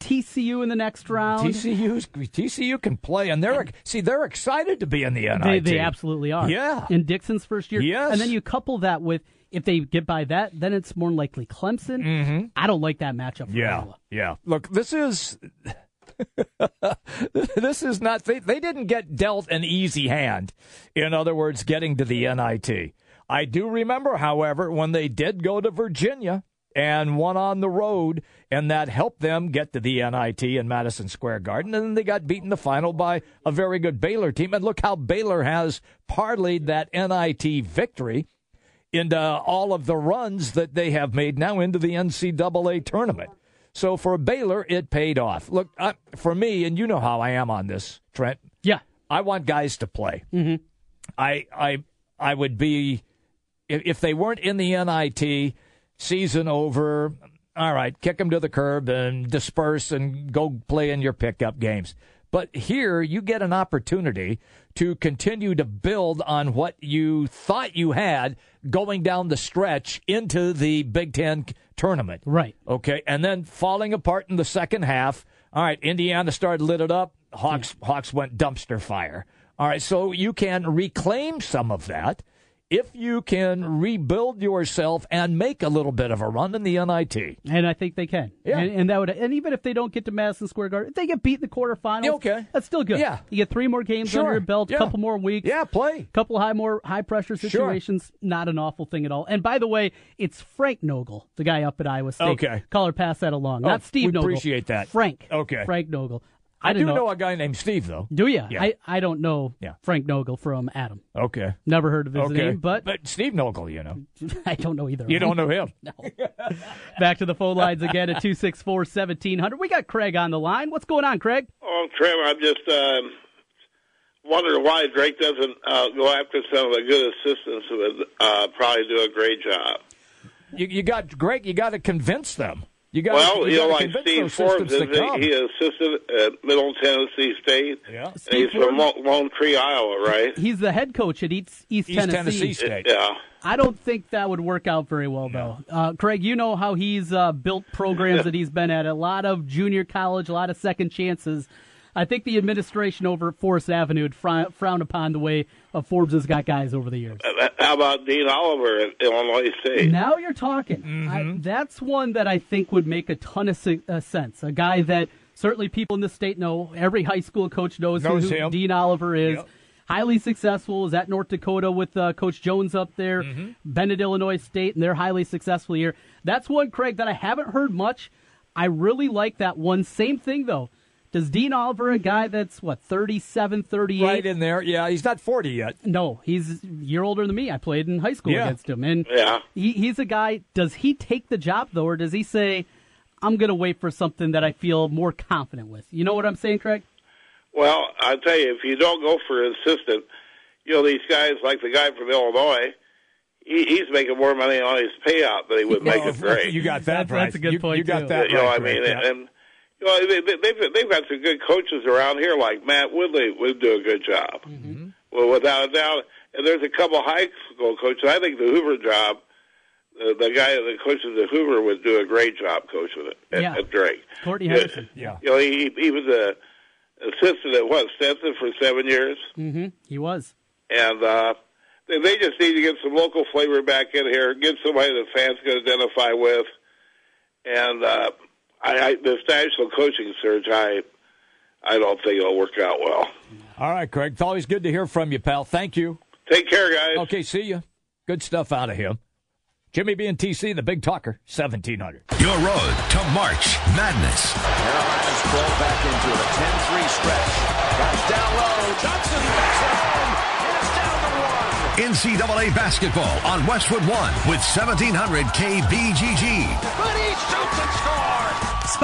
TCU in the next round. TCU's TCU can play, and they're see they're excited to be in the NIT. They, they absolutely are. Yeah. In Dixon's first year. Yes. And then you couple that with if they get by that, then it's more likely Clemson. Mm-hmm. I don't like that matchup. For Yeah, Iowa. yeah. Look, this is [laughs] this is not. They, they didn't get dealt an easy hand. In other words, getting to the NIT. I do remember, however, when they did go to Virginia and won on the road, and that helped them get to the NIT in Madison Square Garden, and then they got beaten in the final by a very good Baylor team. And look how Baylor has parlayed that NIT victory into all of the runs that they have made now into the NCAA tournament. So for Baylor, it paid off. Look, I, for me, and you know how I am on this, Trent. Yeah, I want guys to play. Mm-hmm. I, I, I would be if, if they weren't in the NIT season over. All right, kick them to the curb and disperse and go play in your pickup games. But here you get an opportunity to continue to build on what you thought you had going down the stretch into the Big Ten tournament. Right. Okay. And then falling apart in the second half. All right. Indiana started lit it up. Hawks Hawks went dumpster fire. All right. So you can reclaim some of that if you can rebuild yourself and make a little bit of a run in the NIT. And I think they can. Yeah. And, and that would, and even if they don't get to Madison Square Garden, if they get beat in the quarterfinals, Yeah, okay. that's still good. Yeah. You get three more games Sure. under your belt, a Yeah. couple more weeks. Yeah, play. A couple high more high pressure Sure. situations. Not an awful thing at all. And by the way, it's Frank Nogel, the guy up at Iowa State. Okay. Caller, pass that along. Oh, Not Steve we Nogel. appreciate that. Frank. Okay. Frank Nogel. I, do didn't know. a guy named Steve, though. Do you? Yeah. I, I don't know Yeah. Frank Nogel from Adam. Okay. Never heard of his okay. name, but but Steve Nogle, you know. [laughs] I don't know either. You don't know him. [laughs] No. Back to the phone lines again at 264 1700. We got Craig on the line. What's going on, Craig? Oh, Trevor, I'm just um, wondering why Drake doesn't uh, go after some of the good assistants who would uh, probably do a great job. You, you got Greg. You got to convince them. You got. well, you you know, gotta like Steve Forbes, is to come. he, he assisted at Middle Tennessee State. Yeah. And he's from Mo- Lone Tree, Iowa, right? He's the head coach at East, East, East Tennessee State. Yeah. I don't think that would work out very well, though. Uh, Craig, you know how he's uh, built programs [laughs] that he's been at. A lot of junior college, a lot of second chances. I think the administration over at Forest Avenue would frown, frown upon the way uh, Forbes has got guys over the years. Uh, How about Dean Oliver at Illinois State? Now you're talking. I, that's one that I think would make a ton of se- uh, sense. A guy that certainly people in the state know. Every high school coach knows, who- Knows who, him. Dean Oliver is. Highly successful. Is at North Dakota with uh, Coach Jones up there. Mm-hmm. Bennett, Illinois State, and they're highly successful here. That's one, Craig, that I haven't heard much. I really like that one. Same thing, though. Does Dean Oliver, a guy that's, what, 37, 38? Right in there. Yeah, he's not forty yet. No, he's a year older than me. I played in high school Yeah. against him, and Yeah. he, he's a guy. Does he take the job though, or does he say, "I'm going to wait for something that I feel more confident with"? You know what I'm saying, Craig? Well, I tell you, if you don't go for an assistant, you know these guys like the guy from Illinois. He, he's making more money on his payout than he would [laughs] oh, make it great. You got that That's- right. that's a good You- point, You got too. that you know right. what I mean? Greg. Yeah. And you know they, they- they've they've got some good coaches around here, like Matt Woodley would do a good job. Mm-hmm. Well, without a doubt. And there's a couple high school coaches. I think the Hoover job, the, the guy that coaches at Hoover would do a great job coaching it at, Yeah. at Drake. Courtney Yeah. Henderson. Yeah. You know, he he was a assistant at what Stetson for seven years, Mm-hmm. He was. and uh, they, they just need to get some local flavor back in here, get somebody the fans can identify with, and uh, I, I this national coaching search, I I don't think it'll work out well. All right, Craig. It's always good to hear from you, pal. Thank you. Take care, guys. Okay, see you. Good stuff out of him. Jimmy B and TC, the Big Talker, seventeen hundred. Your road to March Madness. Carolina's crawled back into. A 10-3 stretch. Guys down low. Johnson backs it home. And it's down to one. NCAA basketball on Westwood One with 1700 KBGG. But each Johnson scored.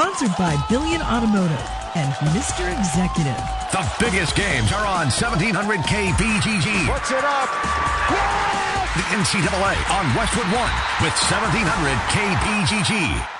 Sponsored by Billion Automotive and Mr. Executive. The biggest games are on 1700 KBGG. Puts it up. The NCAA on Westwood One with 1700 KBGG.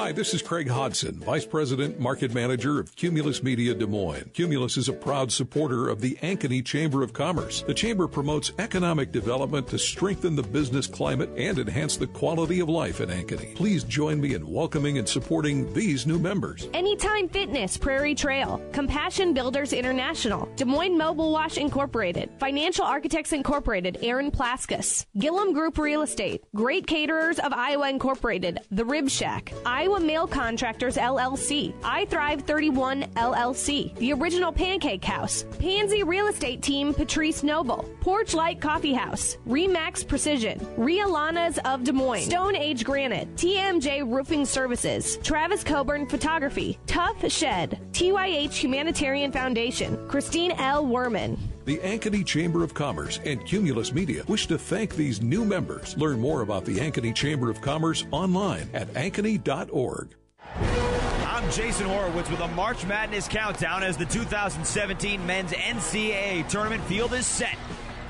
Hi, this is Craig Hodson, Vice President, Market Manager of Cumulus Media Des Moines. Cumulus is a proud supporter of the Ankeny Chamber of Commerce. The Chamber promotes economic development to strengthen the business climate and enhance the quality of life in Ankeny. Please join me in welcoming and supporting these new members. Anytime Fitness, Prairie Trail, Compassion Builders International, Des Moines Mobile Wash Incorporated, Financial Architects Incorporated, Aaron Plaskus, Gillum Group Real Estate, Great Caterers of Iowa Incorporated, The Rib Shack, Iowa Mail Contractors LLC, I Thrive 31 LLC, The Original Pancake House, Pansy Real Estate Team Patrice Noble, Porch Light Coffee House, Remax Precision, Rialanas of Des Moines, Stone Age Granite, TMJ Roofing Services, Travis Coburn Photography, Tuff Shed, TYH Humanitarian Foundation, Christine L. Werman. The Ankeny Chamber of Commerce and Cumulus Media wish to thank these new members. Learn more about the Ankeny Chamber of Commerce online at ankeny.org. I'm Jason Horowitz with a March Madness countdown as the 2017 men's NCAA tournament field is set.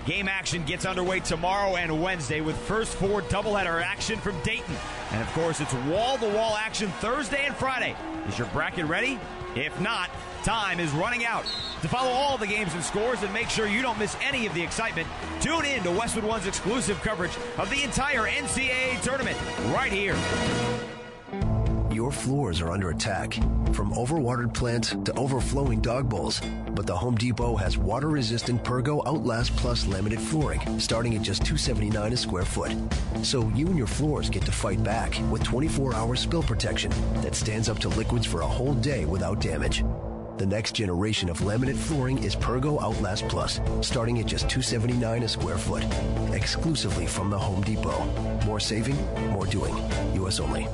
Game action gets underway tomorrow and Wednesday with first four doubleheader action from Dayton. And of course, it's wall to wall action Thursday and Friday. Is your bracket ready? If not, time is running out. To follow all the games and scores and make sure you don't miss any of the excitement, tune in to Westwood One's exclusive coverage of the entire NCAA tournament right here. Your floors are under attack, from overwatered plants to overflowing dog bowls. But the Home Depot has water-resistant Pergo Outlast Plus laminate flooring, starting at just 279 a square foot. So you and your floors get to fight back with 24-hour spill protection that stands up to liquids for a whole day without damage. The next generation of laminate flooring is Pergo Outlast Plus, starting at just 279 a square foot, exclusively from the Home Depot. More saving, more doing. U.S. only.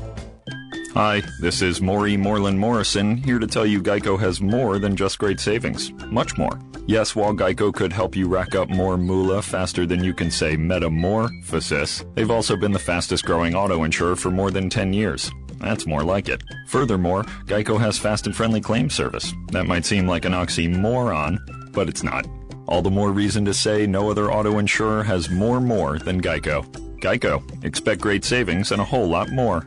Hi, this is Maury Moreland Morrison, here to tell you Geico has more than just great savings. Much more. Yes, while Geico could help you rack up more moolah faster than you can say metamorphosis, they've also been the fastest growing auto insurer for more than 10 years. That's more like it. Furthermore, Geico has fast and friendly claim service. That might seem like an oxymoron, but it's not. All the more reason to say no other auto insurer has more more than Geico. Geico. Expect great savings and a whole lot more.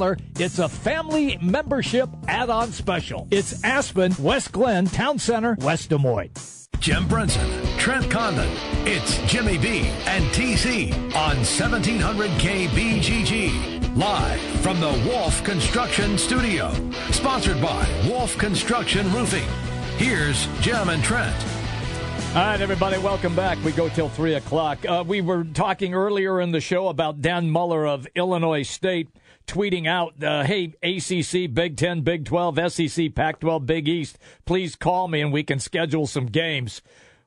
it's a family membership add-on special. It's Aspen, West Glen, Town Center, West Des Moines. Jim Brunson, Trent Condon. It's Jimmy B and TC on 1700 KBGG. Live from the Wolf Construction Studio. Sponsored by Wolf Construction Roofing. Here's Jim and Trent. All right, everybody, welcome back. We go till 3 o'clock. Uh, we were talking earlier in the show about Dan Muller of Illinois State tweeting out, uh, hey, ACC, Big 10, Big 12, SEC, Pac 12, Big East, please call me and we can schedule some games.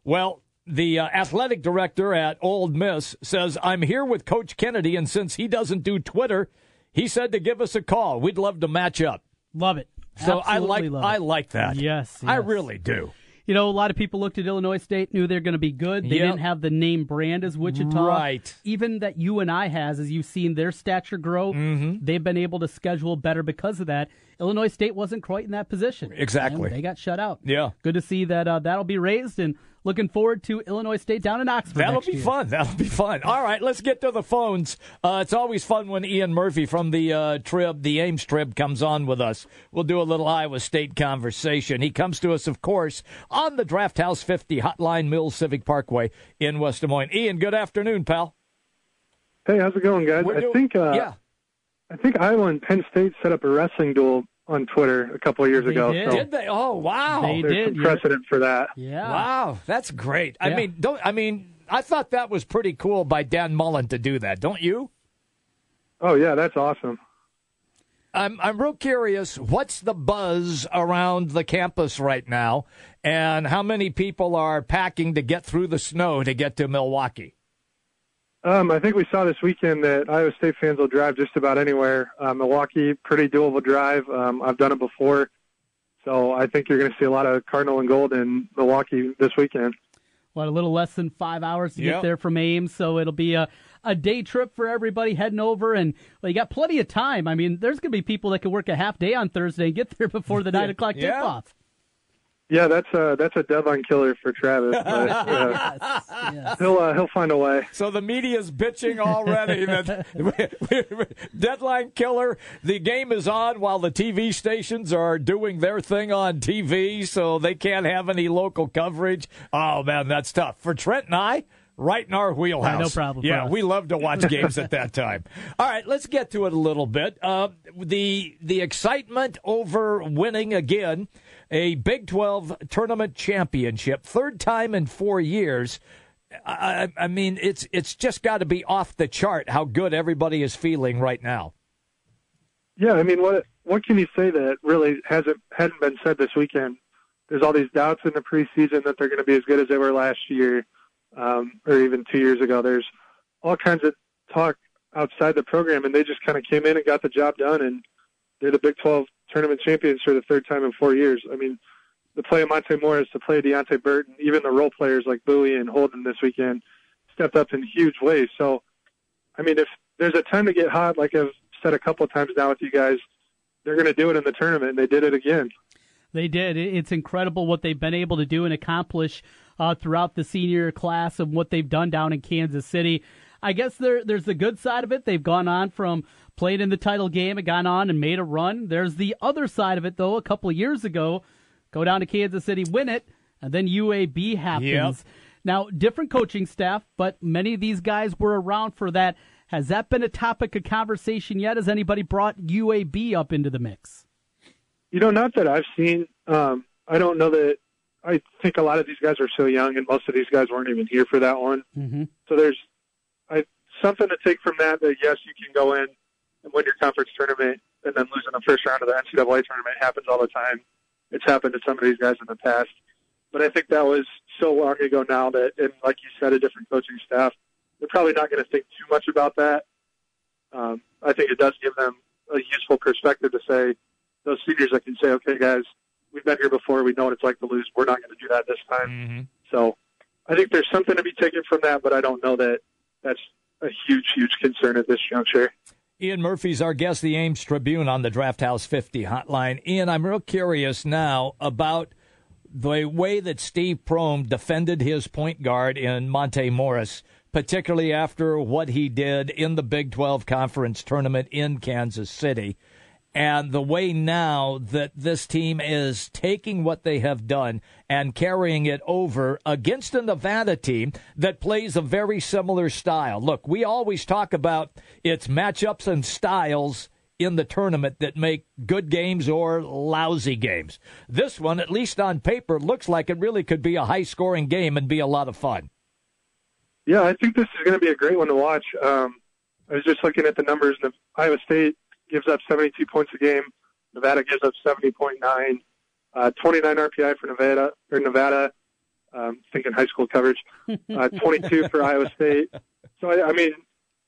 Well, the uh, athletic director at Ole Miss says, I'm here with Coach Kennedy, and since he doesn't do Twitter, he said to give us a call. We'd love to match up. Love it. So I like. I like that. Yes, I really do. You know, a lot of people looked at Illinois State, knew they're going to be good. They Yep. didn't have the name brand as Wichita. Right. Even that you and I has, as you've seen their stature grow, Mm-hmm. they've been able to schedule better because of that. Illinois State wasn't quite in that position. Exactly. And they got shut out. Yeah. Good to see that uh, that'll be raised and looking forward to Illinois State down in Oxford. That'll next be year. fun. That'll be fun. All right, let's get to the phones. Uh, it's always fun when Ian Murphy from the uh, Trib, the Ames Trib, comes on with us. We'll do a little Iowa State conversation. He comes to us, of course, on the Draft House 50 Hotline Mills Civic Parkway in West Des Moines. Ian, good afternoon, pal. Hey, how's it going, guys? We're I doing- think uh, yeah. I think Iowa and Penn State set up a wrestling duel on Twitter a couple of years ago. So Did they? Oh, wow. there's some precedent for that. Yeah. Wow, that's great. I Yeah. mean, don't I mean, I thought that was pretty cool by Dan Muller to do that, don't you? Oh yeah, that's awesome. I'm I'm real curious. What's the buzz around the campus right now, and how many people are packing to get through the snow to get to Milwaukee? Um, I think we saw this weekend that Iowa State fans will drive just about anywhere. Uh, Milwaukee, pretty doable drive. Um, I've done it before, so I think you're going to see a lot of Cardinal and Gold in Milwaukee this weekend. What, a little less than five hours to Yep. get there from Ames, so it'll be a, a day trip for everybody heading over, and well, you got plenty of time. I mean, there's going to be people that can work a half day on Thursday and get there [laughs] before the nine o'clock Yeah. tip-off. Yeah, that's a that's a deadline killer for Travis. But, [laughs] uh, He'll uh, he'll find a way. So the media's bitching already that [laughs] deadline killer. The game is on while the TV stations are doing their thing on TV, so they can't have any local coverage. Oh man, that's tough for Trent and I. Right in our wheelhouse. no problem Yeah, us. we love to watch games at that time. [laughs] All right, let's get to it a little bit. Uh, the the excitement over winning again a Big Twelve tournament championship, third time in four years. I, I I mean, it's it's just got to be off the chart how good everybody is feeling right now. Yeah, I mean, what what can you say that really hasn't hadn't been said this weekend? There's all these doubts in the preseason that they're going to be as good as they were last year, um, or even two years ago. There's all kinds of talk outside the program, and they just kind of came in and got the job done, and they're the Big 12 tournament champions for the third time in four years. I mean, the play of Monte Morris, the play of Deonte Burton, even the role players like Bowie and Holden this weekend stepped up in huge ways. So, I mean, if there's a time to get hot, like I've said a couple of times now with you guys, they're going to do it in the tournament, and they did it again. They did. It- It's incredible what they've been able to do and accomplish uh, throughout the senior class and what they've done down in Kansas City. I guess there, there's the good side of it. They've gone on from playing in the title game and gone on and made a run. There's the other side of it, though. A couple of years ago, go down to Kansas City, win it, and then UAB happens. Yep. Now, different coaching staff, but many of these guys were around for that. Has that been a topic of conversation yet? Has anybody brought UAB up into the mix? You know, not that I've seen. Um, I don't know that. I think a lot of these guys are so young, and most of these guys weren't even here for that one. Mm-hmm. So there's I, something to take from that. That yes, you can go in and win your conference tournament, and then lose in the first round of the NCAA tournament happens all the time. It's happened to some of these guys in the past, but I think that was so long ago now that, and like you said, a different coaching staff. They're probably not going to think too much about that. Um, I think it does give them a useful perspective to say those seniors that can say, okay, guys, we've been here before. We know what it's like to lose. We're not going to do that this time. So I think there's something to be taken from that, but I don't know that that's a huge, huge concern at this juncture. Ian Murphy's our guest, the Ames Tribune on the Draft House 50 hotline. Ian, I'm real curious now about the way that Steve Prohm defended his point guard in Monte Morris, particularly after what he did in the Big 12 conference tournament in Kansas City. And the way now that this team is taking what they have done and carrying it over against a Nevada team that plays a very similar style. Look, we always talk about its matchups and styles in the tournament that make good games or lousy games. This one, at least on paper, looks like it really could be a high scoring game and be a lot of fun. Yeah, I think this is going to be a great one to watch. Um, I was just looking at the numbers. Of Iowa State gives up 72 points a game. Nevada gives up 70.9. Uh, 29 RPI for Nevada or Nevada. Um, thinking high school coverage. [laughs] Uh, 22 for Iowa State. So I, I mean,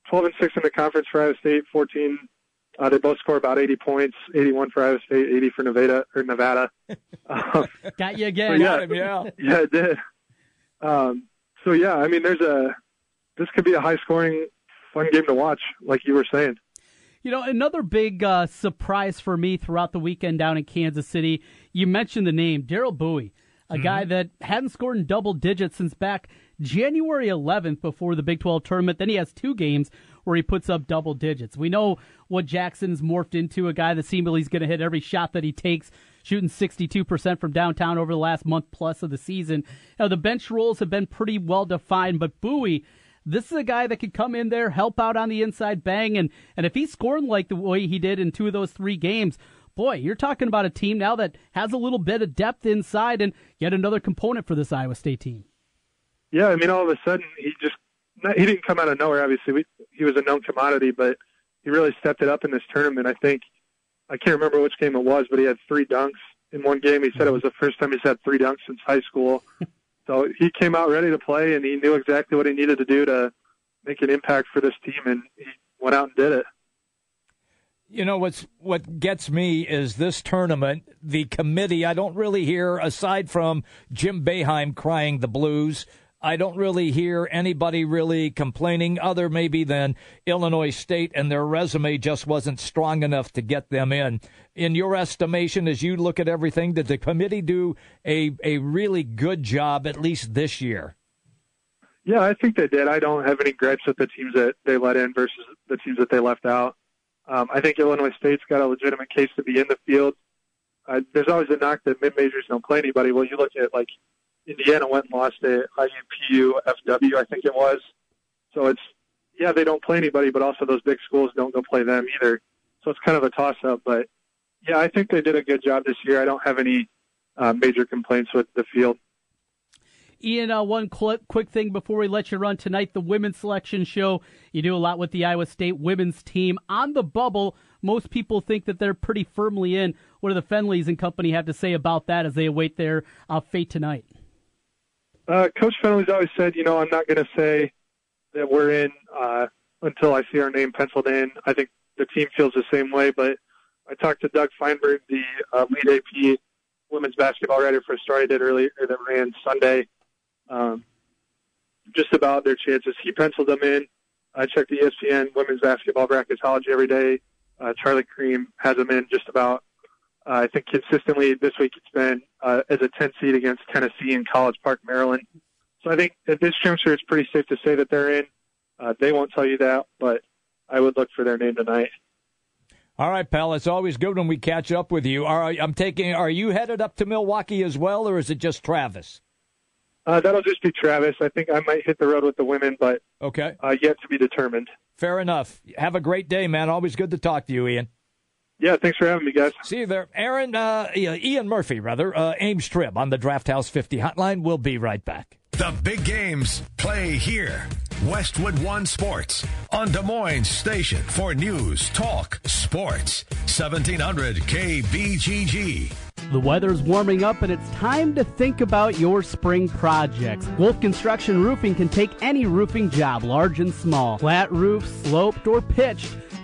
12 and six in the conference for Iowa State. 14. Uh, they both score about 80 points. 81 for Iowa State. 80 for Nevada or Nevada. Um, [laughs] Got you again. yeah, him, yeah. yeah, it did. Um, so yeah, I mean, there's a this could be a high scoring, fun game to watch, like you were saying. You know, another big uh, surprise for me throughout the weekend down in Kansas City. You mentioned the name Darrell Bowie, a mm-hmm. guy that hadn't scored in double digits since back January 11th before the Big 12 tournament. Then he has two games where he puts up double digits. We know what Jackson's morphed into a guy that seemingly is going to hit every shot that he takes, shooting 62% from downtown over the last month plus of the season. Now, the bench roles have been pretty well defined, but Bowie this is a guy that could come in there, help out on the inside, bang, and and if he's scoring like the way he did in two of those three games, boy, you're talking about a team now that has a little bit of depth inside and yet another component for this Iowa State team. Yeah, I mean, all of a sudden he just he didn't come out of nowhere. Obviously, we, he was a known commodity, but he really stepped it up in this tournament. I think I can't remember which game it was, but he had three dunks in one game. He said it was the first time he's had three dunks since high school. So he came out ready to play, and he knew exactly what he needed to do to make an impact for this team, and he went out and did it. You know what's what gets me is this tournament. The committee. I don't really hear aside from Jim Boeheim crying the blues. I don't really hear anybody really complaining, other maybe than Illinois State, and their resume just wasn't strong enough to get them in. In your estimation, as you look at everything, did the committee do a, a really good job, at least this year? Yeah, I think they did. I don't have any gripes with the teams that they let in versus the teams that they left out. Um, I think Illinois State's got a legitimate case to be in the field. Uh, there's always a knock that mid majors don't play anybody. Well, you look at like Indiana went and lost to IUPU FW, I think it was. So it's yeah, they don't play anybody, but also those big schools don't go play them either. So it's kind of a toss up. But yeah, I think they did a good job this year. I don't have any uh, major complaints with the field. Ian, uh, one quick, thing before we let you run tonight the women's selection show. You do a lot with the Iowa State women's team on the bubble. Most people think that they're pretty firmly in. What do the Fennellys and company have to say about that as they await their uh, fate tonight? Uh, Coach Fennelly's always said, you know, I'm not going to say that we're in uh, until I see our name penciled in. I think the team feels the same way, but I talked to Doug Feinberg, the uh, lead AP women's basketball writer for a story I did earlier that ran Sunday, um, just about their chances. He penciled them in. I check the ESPN women's basketball bracketology every day. Uh, Charlie Creme has them in just about I think consistently this week it's been uh, as a 10 seed against Tennessee in College Park, Maryland. So I think at this juncture it's pretty safe to say that they're in. Uh, they won't tell you that, but I would look for their name tonight. All right, pal. It's always good when we catch up with you. Are I'm taking. Are you headed up to Milwaukee as well, or is it just Travis? Uh, that'll just be Travis. I think I might hit the road with the women, but okay, uh, yet to be determined. Fair enough. Have a great day, man. Always good to talk to you, Ian. Yeah, thanks for having me, guys. See you there. Aaron, uh, Ian Murphy, rather, uh, Ames Trib on the Draft House 50 hotline. We'll be right back. The big games play here. Westwood One Sports on Des Moines Station for news, talk, sports. 1700 KBGG. The weather's warming up and it's time to think about your spring projects. Wolf Construction Roofing can take any roofing job, large and small, flat roof, sloped, or pitched.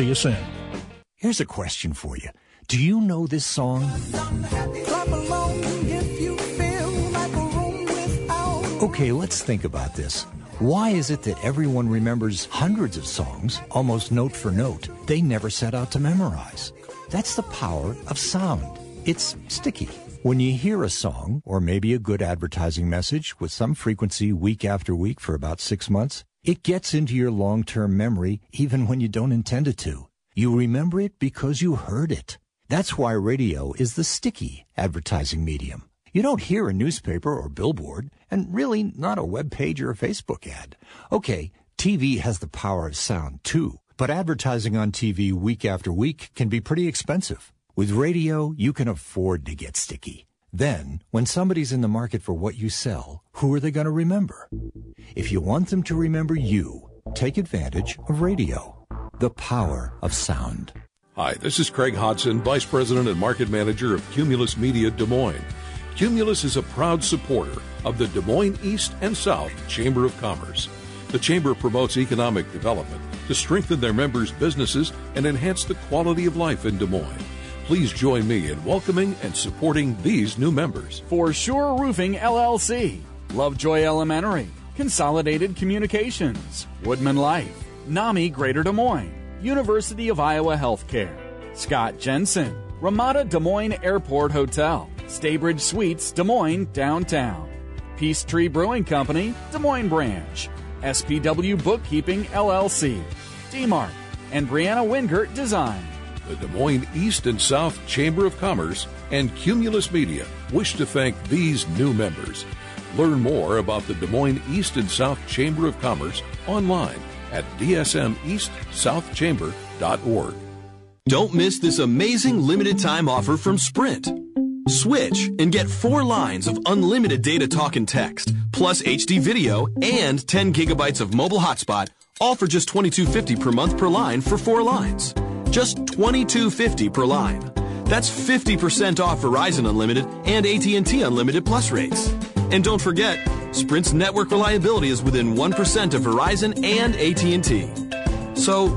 See you soon. Here's a question for you. Do you know this song? Okay, let's think about this. Why is it that everyone remembers hundreds of songs, almost note for note, they never set out to memorize? That's the power of sound. It's sticky. When you hear a song, or maybe a good advertising message with some frequency week after week for about six months, it gets into your long term memory even when you don't intend it to. You remember it because you heard it. That's why radio is the sticky advertising medium. You don't hear a newspaper or billboard, and really not a web page or a Facebook ad. Okay, TV has the power of sound too, but advertising on TV week after week can be pretty expensive. With radio, you can afford to get sticky. Then, when somebody's in the market for what you sell, who are they going to remember? If you want them to remember you, take advantage of radio. The power of sound. Hi, this is Craig Hodson, Vice President and Market Manager of Cumulus Media Des Moines. Cumulus is a proud supporter of the Des Moines East and South Chamber of Commerce. The Chamber promotes economic development to strengthen their members' businesses and enhance the quality of life in Des Moines. Please join me in welcoming and supporting these new members. For Sure Roofing LLC, Lovejoy Elementary, Consolidated Communications, Woodman Life, NAMI Greater Des Moines, University of Iowa Healthcare, Scott Jensen, Ramada Des Moines Airport Hotel, Staybridge Suites, Des Moines, downtown. Peace Tree Brewing Company, Des Moines Branch. SPW Bookkeeping, LLC. DMARC. And Brianna Wingert Design. The Des Moines East and South Chamber of Commerce and Cumulus Media wish to thank these new members. Learn more about the Des Moines East and South Chamber of Commerce online at dsmeastsouthchamber.org. Don't miss this amazing limited time offer from Sprint. Switch and get four lines of unlimited data talk and text, plus HD video and 10 gigabytes of mobile hotspot, all for just $22.50 per month per line for four lines. Just $22.50 per line. That's 50% off Verizon Unlimited and AT&T Unlimited Plus rates. And don't forget, Sprint's network reliability is within 1% of Verizon and AT&T. So,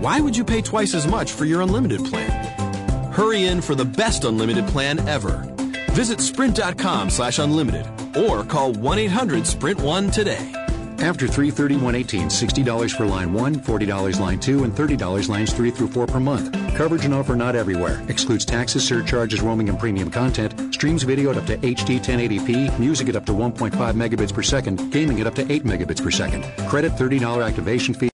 why would you pay twice as much for your unlimited plan? Hurry in for the best unlimited plan ever. Visit sprint.com slash unlimited or call 1-800-SPRINT1 today. After 331.18, $60 for line 1, $40 line 2, and $30 lines 3 through 4 per month. Coverage and offer not everywhere. Excludes taxes, surcharges, roaming, and premium content. Streams video at up to HD 1080p, music at up to 1.5 megabits per second, gaming at up to 8 megabits per second. Credit $30 activation fee.